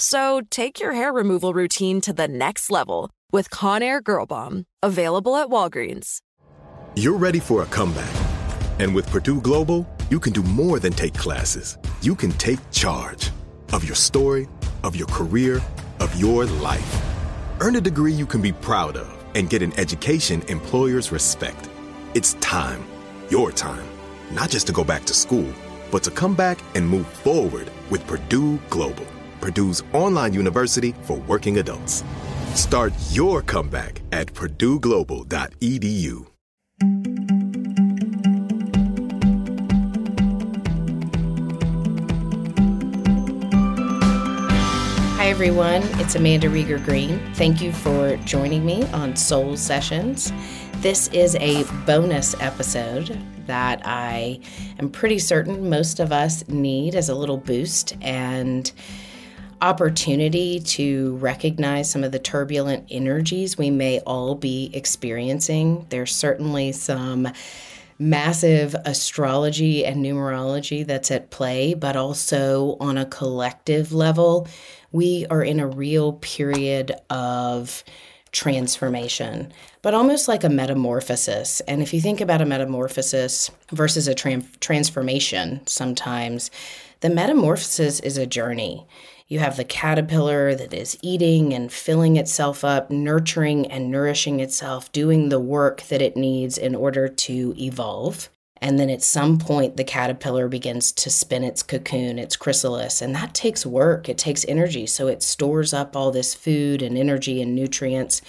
So take your hair removal routine to the next level with Conair Girl Bomb. Available at Walgreens. You're ready for a comeback. And with Purdue Global, you can do more than take classes. You can take charge of your story, of your career, of your life. Earn a degree you can be proud of and get an education employers respect. It's time, your time, not just to go back to school, but to come back and move forward with Purdue Global, Purdue's online university for working adults. Start your comeback at purdueglobal.edu. Hi, everyone. It's Amanda Rieger Green. Thank you for joining me on Soul Sessions. This is a bonus episode that I am pretty certain most of us need as a little boost and opportunity to recognize some of the turbulent energies we may all be experiencing. There's certainly some massive astrology and numerology that's at play, but also on a collective level, we are in a real period of transformation, but almost like a metamorphosis. And if you think about a metamorphosis versus a tra- transformation, sometimes the metamorphosis is a journey. You have the caterpillar that is eating and filling itself up, nurturing and nourishing itself, doing the work that it needs in order to evolve. And then at some point, the caterpillar begins to spin its cocoon, its chrysalis, and that takes work. It takes energy. So it stores up all this food and energy and nutrients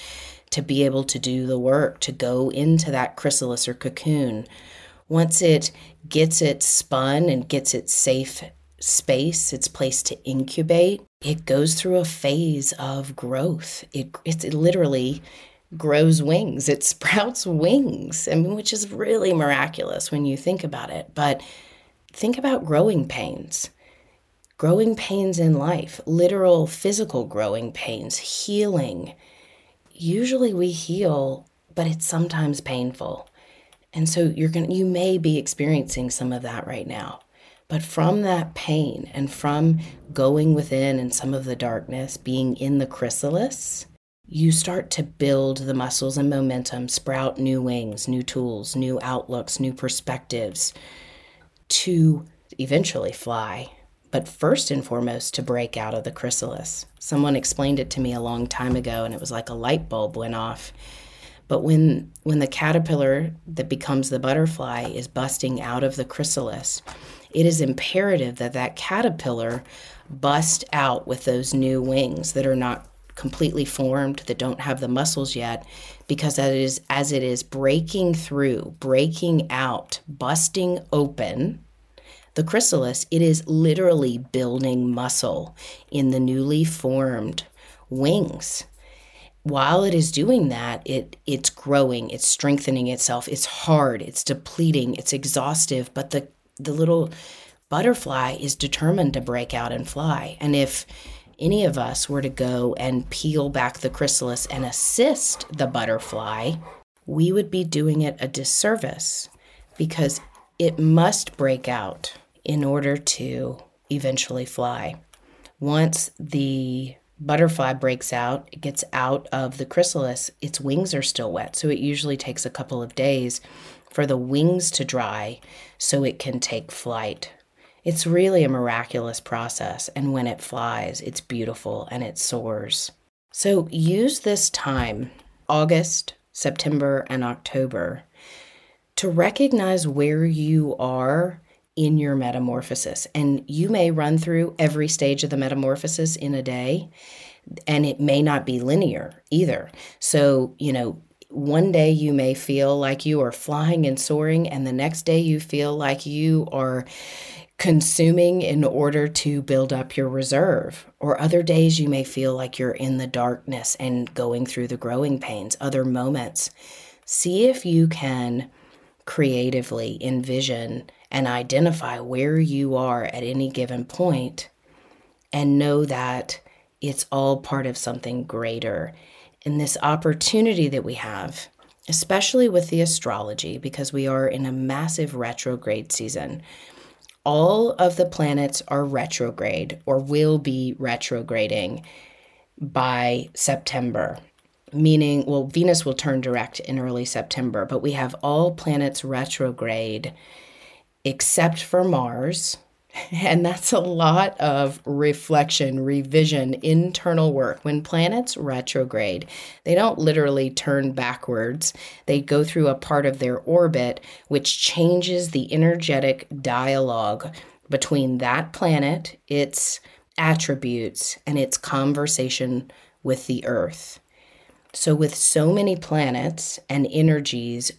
to be able to do the work, to go into that chrysalis or cocoon. Once it gets it spun and gets it safe space, its place to incubate, it goes through a phase of growth. It, it literally grows wings, it sprouts wings, I mean, which is really miraculous when you think about it. But think about growing pains. Growing pains in life, literal physical growing pains, healing. Usually we heal, but it's sometimes painful. And so you're going to you may be experiencing some of that right now. But from that pain and from going within and some of the darkness, being in the chrysalis, you start to build the muscles and momentum, sprout new wings, new tools, new outlooks, new perspectives to eventually fly. But first and foremost, to break out of the chrysalis. Someone explained it to me a long time ago, and it was like a light bulb went off. But when when the caterpillar that becomes the butterfly is busting out of the chrysalis, it is imperative that that caterpillar bust out with those new wings that are not completely formed that don't have the muscles yet because that is as it is breaking through breaking out busting open the chrysalis it is literally building muscle in the newly formed wings. While it is doing that it it's growing it's strengthening itself it's hard it's depleting it's exhaustive but the the little butterfly is determined to break out and fly. And if any of us were to go and peel back the chrysalis and assist the butterfly, we would be doing it a disservice because it must break out in order to eventually fly. Once the butterfly breaks out, it gets out of the chrysalis, its wings are still wet. So it usually takes a couple of days for the wings to dry so it can take flight. It's really a miraculous process, and when it flies, it's beautiful and it soars. So use this time, August, September, and October to recognize where you are in your metamorphosis. And you may run through every stage of the metamorphosis in a day, and it may not be linear either. So, you know, one day you may feel like you are flying and soaring, and the next day you feel like you are consuming in order to build up your reserve. Or other days you may feel like you're in the darkness and going through the growing pains, other moments. See if you can creatively envision and identify where you are at any given point and know that it's all part of something greater. This opportunity that we have, especially with the astrology, because we are in a massive retrograde season all of the planets are retrograde or will be retrograding by September. Meaning, well, Venus will turn direct in early September, but we have all planets retrograde except for Mars, and that's a lot of reflection, revision, internal work. When planets retrograde, they don't literally turn backwards. They go through a part of their orbit which changes the energetic dialogue between that planet, its attributes, and its conversation with the Earth. So, with so many planets and energies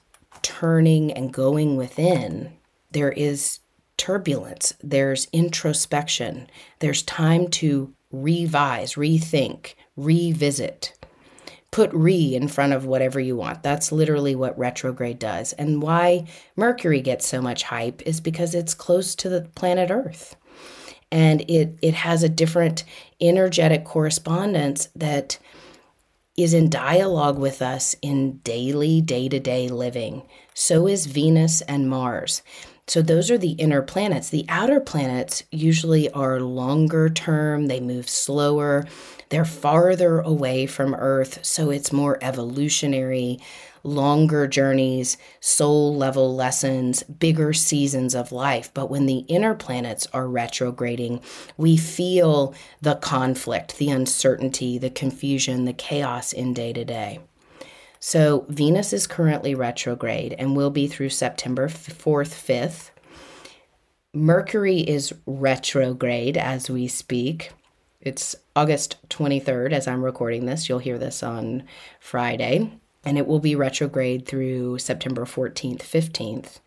turning and going within, there is turbulence, there's introspection, there's time to revise, rethink, revisit. Put re in front of whatever you want. That's literally what retrograde does. And why Mercury gets so much hype is because it's close to the planet Earth. And it, it has a different energetic correspondence that is in dialogue with us in daily, day to day living. So is Venus and Mars. So those are the inner planets. The outer planets usually are longer term, they move slower, they're farther away from Earth, so it's more evolutionary, longer journeys, soul level lessons, bigger seasons of life. But when the inner planets are retrograding, we feel the conflict, the uncertainty, the confusion, the chaos in day to day. So Venus is currently retrograde and will be through September 4th, 5th. Mercury is retrograde as we speak. It's August 23rd as I'm recording this. You'll hear this on Friday. And it will be retrograde through September 14th, 15th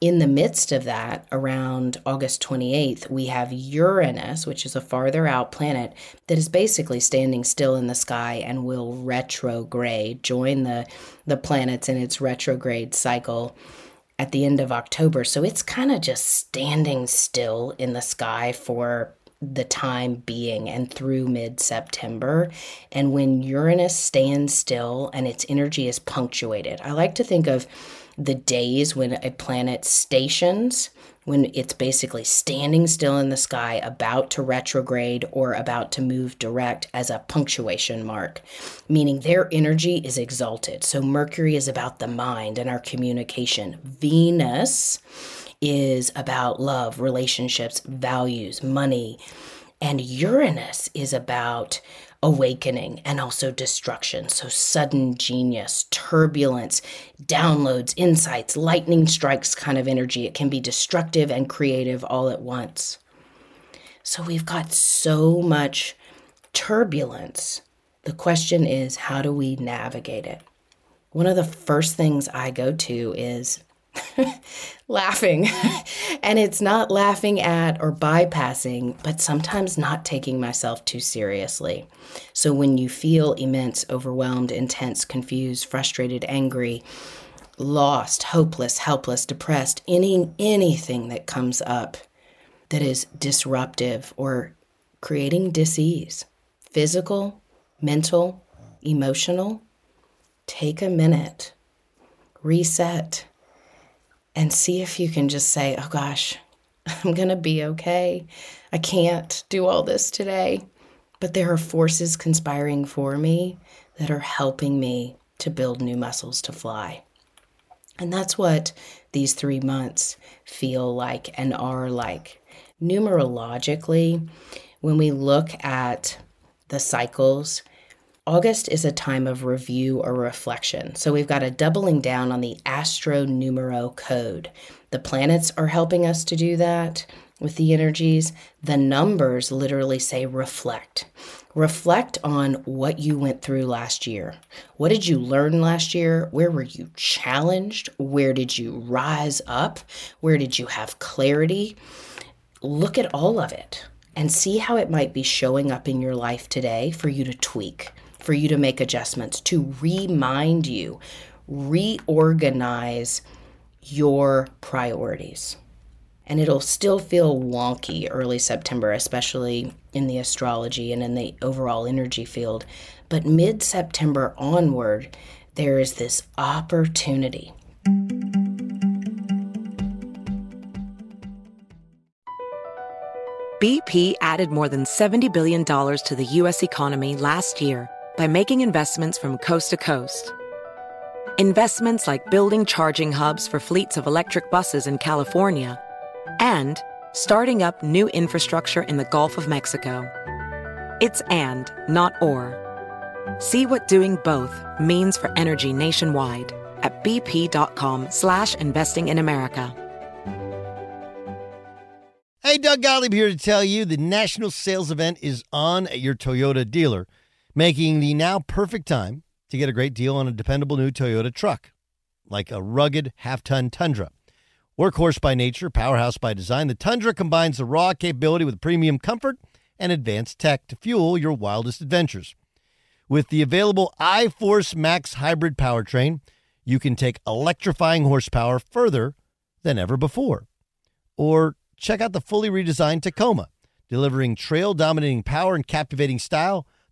in the midst of that, around August 28th, we have Uranus, which is a farther out planet that is basically standing still in the sky and will retrograde, join the, the planets in its retrograde cycle at the end of October. So it's kind of just standing still in the sky for the time being and through mid September. And when Uranus stands still and its energy is punctuated, I like to think of the days when a planet stations, when it's basically standing still in the sky, about to retrograde or about to move direct as a punctuation mark, meaning their energy is exalted. So Mercury is about the mind and our communication. Venus is about love, relationships, values, money. And Uranus is about awakening and also destruction. So, sudden genius, turbulence, downloads, insights, lightning strikes kind of energy. It can be destructive and creative all at once. So, we've got so much turbulence. The question is, how do we navigate it? One of the first things I go to is laughing. and it's not laughing at or bypassing, but sometimes not taking myself too seriously. So when you feel immense, overwhelmed, intense, confused, frustrated, angry, lost, hopeless, helpless, depressed, any anything that comes up that is disruptive or creating disease, physical, mental, emotional, take a minute, reset and see if you can just say, oh gosh, I'm going to be okay. I can't do all this today. But there are forces conspiring for me that are helping me to build new muscles to fly. And that's what these three months feel like and are like. Numerologically, when we look at the cycles, August is a time of review or reflection. So we've got a doubling down on the astro numero code. The planets are helping us to do that with the energies. The numbers literally say reflect. Reflect on what you went through last year. What did you learn last year? Where were you challenged? Where did you rise up? Where did you have clarity? Look at all of it and see how it might be showing up in your life today for you to tweak, for you to make adjustments, to remind you, reorganize your priorities and it'll still feel wonky early September, especially in the astrology and in the overall energy field. But mid September onward, there is this opportunity. BP added more than $70 billion to the U.S. economy last year by making investments from coast to coast. Investments like building charging hubs for fleets of electric buses in California and starting up new infrastructure in the Gulf of Mexico. It's and, not or. See what doing both means for energy nationwide at bp.com slash investing in America. Hey, Doug Gottlieb here to tell you the national sales event is on at your Toyota dealer, making the now perfect time to get a great deal on a dependable new Toyota truck, like a rugged half-ton Tundra. Workhorse by nature, powerhouse by design, the Tundra combines the raw capability with premium comfort and advanced tech to fuel your wildest adventures. With the available iForce Max hybrid powertrain, you can take electrifying horsepower further than ever before. Or check out the fully redesigned Tacoma, delivering trail dominating power and captivating style.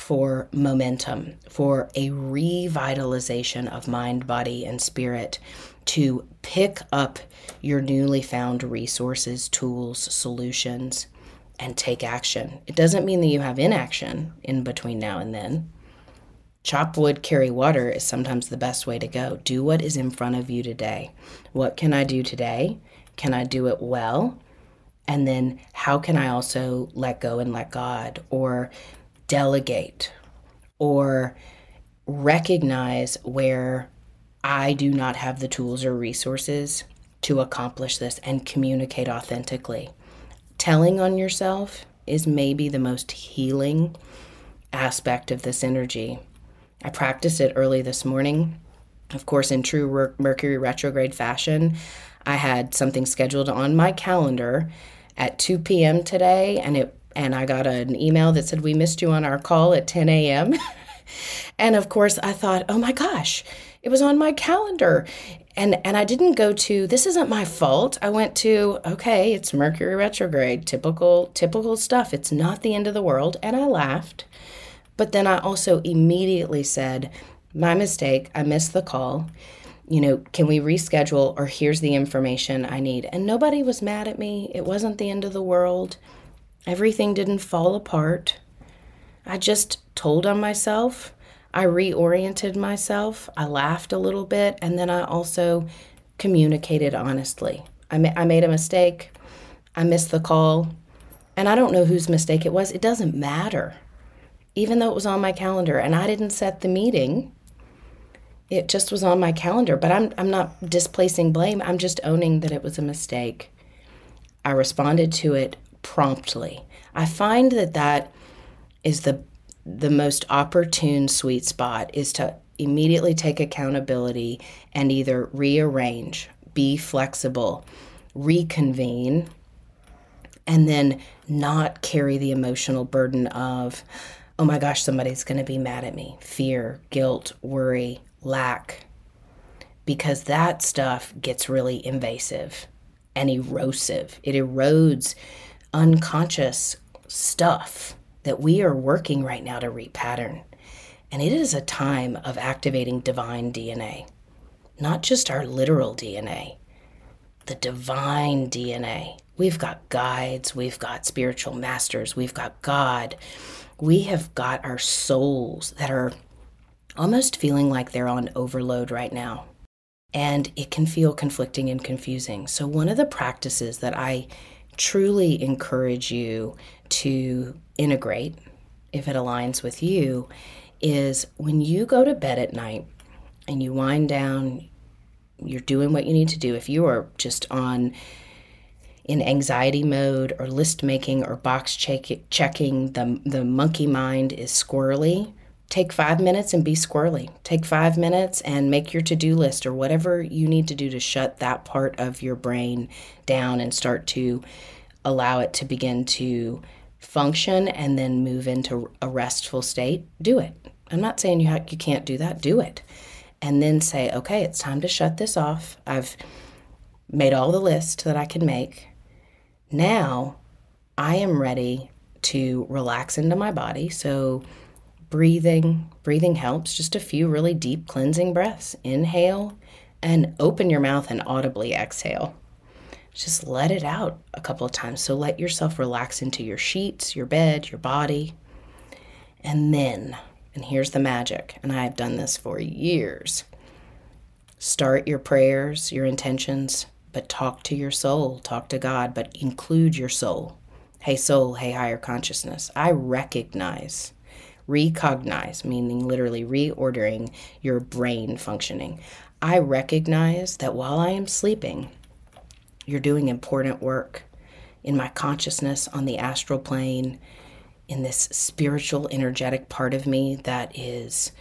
for momentum, for a revitalization of mind, body, and spirit to pick up your newly found resources, tools, solutions, and take action. It doesn't mean that you have inaction in between now and then. Chop wood, carry water is sometimes the best way to go. Do what is in front of you today. What can I do today? Can I do it well? And then how can I also let go and let God or delegate or recognize where I do not have the tools or resources to accomplish this and communicate authentically. Telling on yourself is maybe the most healing aspect of this energy. I practiced it early this morning. Of course, in true Mercury retrograde fashion, I had something scheduled on my calendar at 2 p.m. today, and it and I got an email that said we missed you on our call at 10 a.m. and of course, I thought, oh my gosh, it was on my calendar and and I didn't go to this isn't my fault. I went to okay, it's Mercury retrograde, typical typical stuff. It's not the end of the world and I laughed. But then I also immediately said, my mistake, I missed the call. you know, can we reschedule or here's the information I need? And nobody was mad at me. It wasn't the end of the world. Everything didn't fall apart. I just told on myself. I reoriented myself. I laughed a little bit. And then I also communicated honestly. I, ma- I made a mistake. I missed the call. And I don't know whose mistake it was. It doesn't matter. Even though it was on my calendar and I didn't set the meeting, it just was on my calendar. But I'm, I'm not displacing blame. I'm just owning that it was a mistake. I responded to it promptly. I find that that is the the most opportune sweet spot is to immediately take accountability and either rearrange, be flexible, reconvene, and then not carry the emotional burden of, oh my gosh, somebody's going to be mad at me. Fear, guilt, worry, lack. Because that stuff gets really invasive and erosive. It erodes unconscious stuff that we are working right now to repattern. And it is a time of activating divine DNA, not just our literal DNA, the divine DNA. We've got guides, we've got spiritual masters, we've got God. We have got our souls that are almost feeling like they're on overload right now. And it can feel conflicting and confusing. So, one of the practices that I truly encourage you to integrate, if it aligns with you, is when you go to bed at night and you wind down, you're doing what you need to do. If you are just on in anxiety mode or list making or box check- checking, the, the monkey mind is squirrely. Take five minutes and be squirrely. Take five minutes and make your to do list or whatever you need to do to shut that part of your brain down and start to allow it to begin to function and then move into a restful state. Do it. I'm not saying you, ha- you can't do that, do it. And then say, okay, it's time to shut this off. I've made all the list that I can make. Now I am ready to relax into my body. So, breathing, breathing helps. Just a few really deep cleansing breaths. Inhale and open your mouth and audibly exhale. Just let it out a couple of times. So, let yourself relax into your sheets, your bed, your body. And then, and here's the magic, and I have done this for years. Start your prayers, your intentions, but talk to your soul, talk to God, but include your soul. Hey, soul, hey, higher consciousness. I recognize, recognize, meaning literally reordering your brain functioning. I recognize that while I am sleeping, you're doing important work in my consciousness on the astral plane, in this spiritual, energetic part of me that is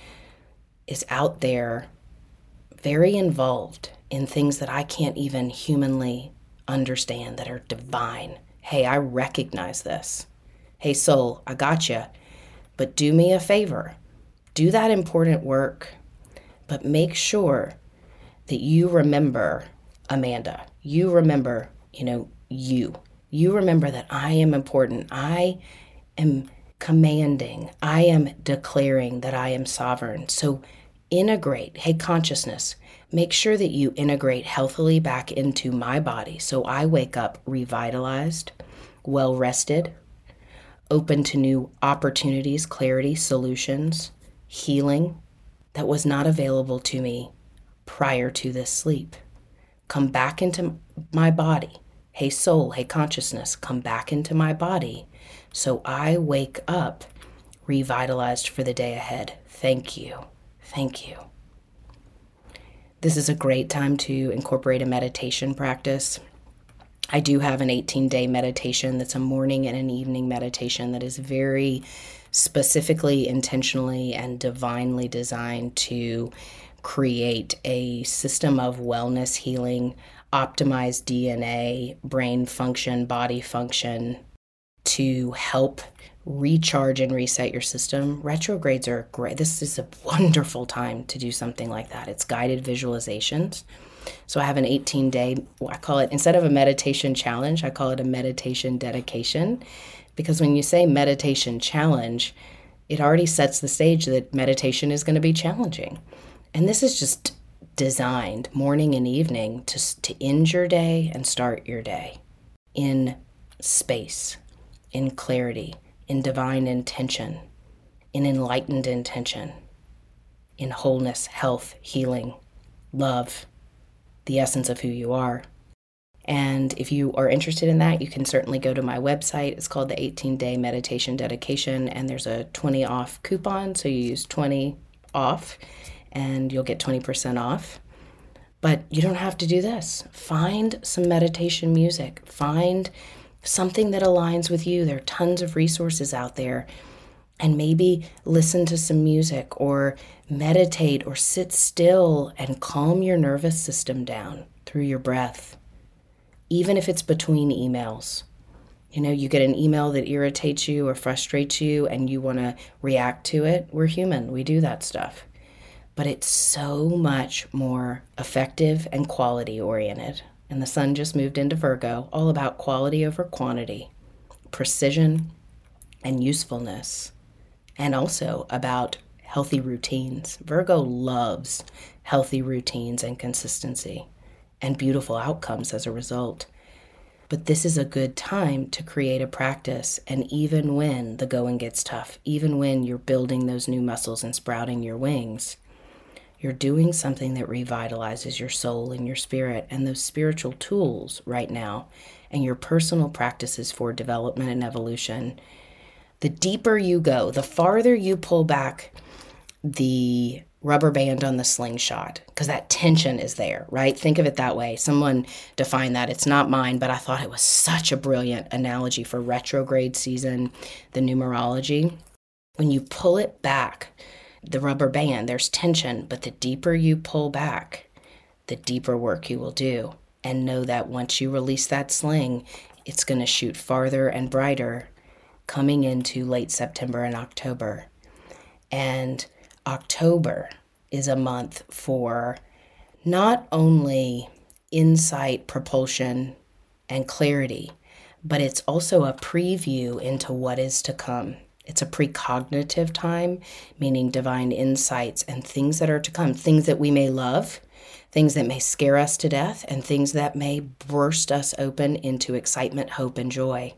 is out there very involved in things that I can't even humanly understand that are divine. Hey, I recognize this. Hey, soul, I got you. But do me a favor. Do that important work, but make sure that you remember Amanda. You remember, you know, you. You remember that I am important. I am commanding. I am declaring that I am sovereign. So integrate, hey, consciousness, make sure that you integrate healthily back into my body so I wake up revitalized, well rested, open to new opportunities, clarity, solutions, healing that was not available to me prior to this sleep. Come back into my body. Hey, soul, hey, consciousness, come back into my body so I wake up revitalized for the day ahead. Thank you. Thank you. This is a great time to incorporate a meditation practice. I do have an 18 day meditation that's a morning and an evening meditation that is very specifically, intentionally, and divinely designed to create a system of wellness, healing, optimized DNA, brain function, body function to help recharge and reset your system, retrogrades are great. This is a wonderful time to do something like that. It's guided visualizations. So I have an 18 day, I call it, instead of a meditation challenge, I call it a meditation dedication. Because when you say meditation challenge, it already sets the stage that meditation is going to be challenging. And this is just designed morning and evening to, to end your day and start your day in space, in clarity, in divine intention, in enlightened intention, in wholeness, health, healing, love, the essence of who you are. And if you are interested in that, you can certainly go to my website. It's called the 18 Day Meditation Dedication, and there's a 20 off coupon. So you use 20 off and you'll get 20% off. But you don't have to do this. Find some meditation music, find something that aligns with you. There are tons of resources out there. And maybe listen to some music or meditate or sit still and calm your nervous system down through your breath even if it's between emails. You know, you get an email that irritates you or frustrates you and you want to react to it. We're human, we do that stuff. But it's so much more effective and quality oriented. And the sun just moved into Virgo, all about quality over quantity, precision and usefulness, and also about healthy routines. Virgo loves healthy routines and consistency and beautiful outcomes as a result. But this is a good time to create a practice. And even when the going gets tough, even when you're building those new muscles and sprouting your wings, you're doing something that revitalizes your soul and your spirit and those spiritual tools right now and your personal practices for development and evolution. The deeper you go, the farther you pull back the rubber band on the slingshot because that tension is there, right? Think of it that way. Someone defined that. It's not mine, but I thought it was such a brilliant analogy for retrograde season, the numerology. When you pull it back, the rubber band, there's tension, but the deeper you pull back, the deeper work you will do. And know that once you release that sling, it's going to shoot farther and brighter coming into late September and October. And October is a month for not only insight, propulsion, and clarity, but it's also a preview into what is to come. It's a precognitive time, meaning divine insights and things that are to come, things that we may love, things that may scare us to death, and things that may burst us open into excitement, hope, and joy.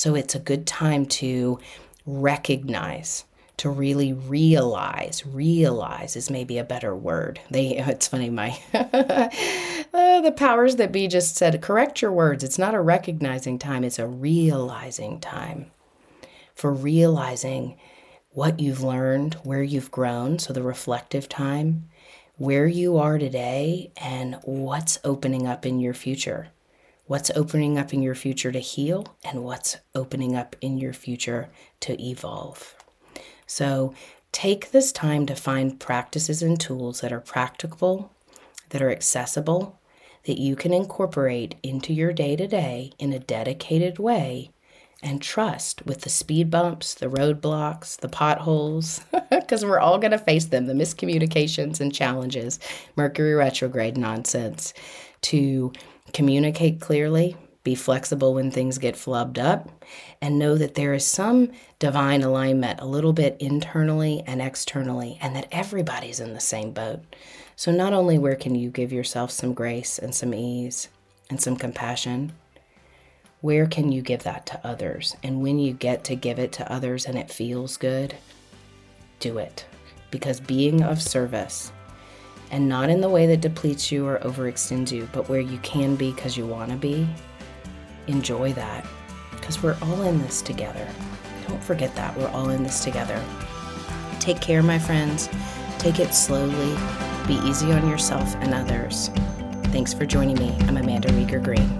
So it's a good time to recognize to really realize realize is maybe a better word. They it's funny my uh, the powers that be just said correct your words. It's not a recognizing time it's a realizing time. For realizing what you've learned where you've grown so the reflective time where you are today and what's opening up in your future what's opening up in your future to heal and what's opening up in your future to evolve. So take this time to find practices and tools that are practicable, that are accessible, that you can incorporate into your day to day in a dedicated way and trust with the speed bumps, the roadblocks, the potholes, because we're all going to face them the miscommunications and challenges, Mercury retrograde nonsense, to communicate clearly, be flexible when things get flubbed up, and know that there is some divine alignment a little bit internally and externally, and that everybody's in the same boat. So, not only where can you give yourself some grace and some ease and some compassion, where can you give that to others? And when you get to give it to others and it feels good, do it. Because being of service, and not in the way that depletes you or overextends you, but where you can be because you want to be, enjoy that because we're all in this together. Don't forget that. We're all in this together. Take care, my friends. Take it slowly. Be easy on yourself and others. Thanks for joining me. I'm Amanda Rieger Green.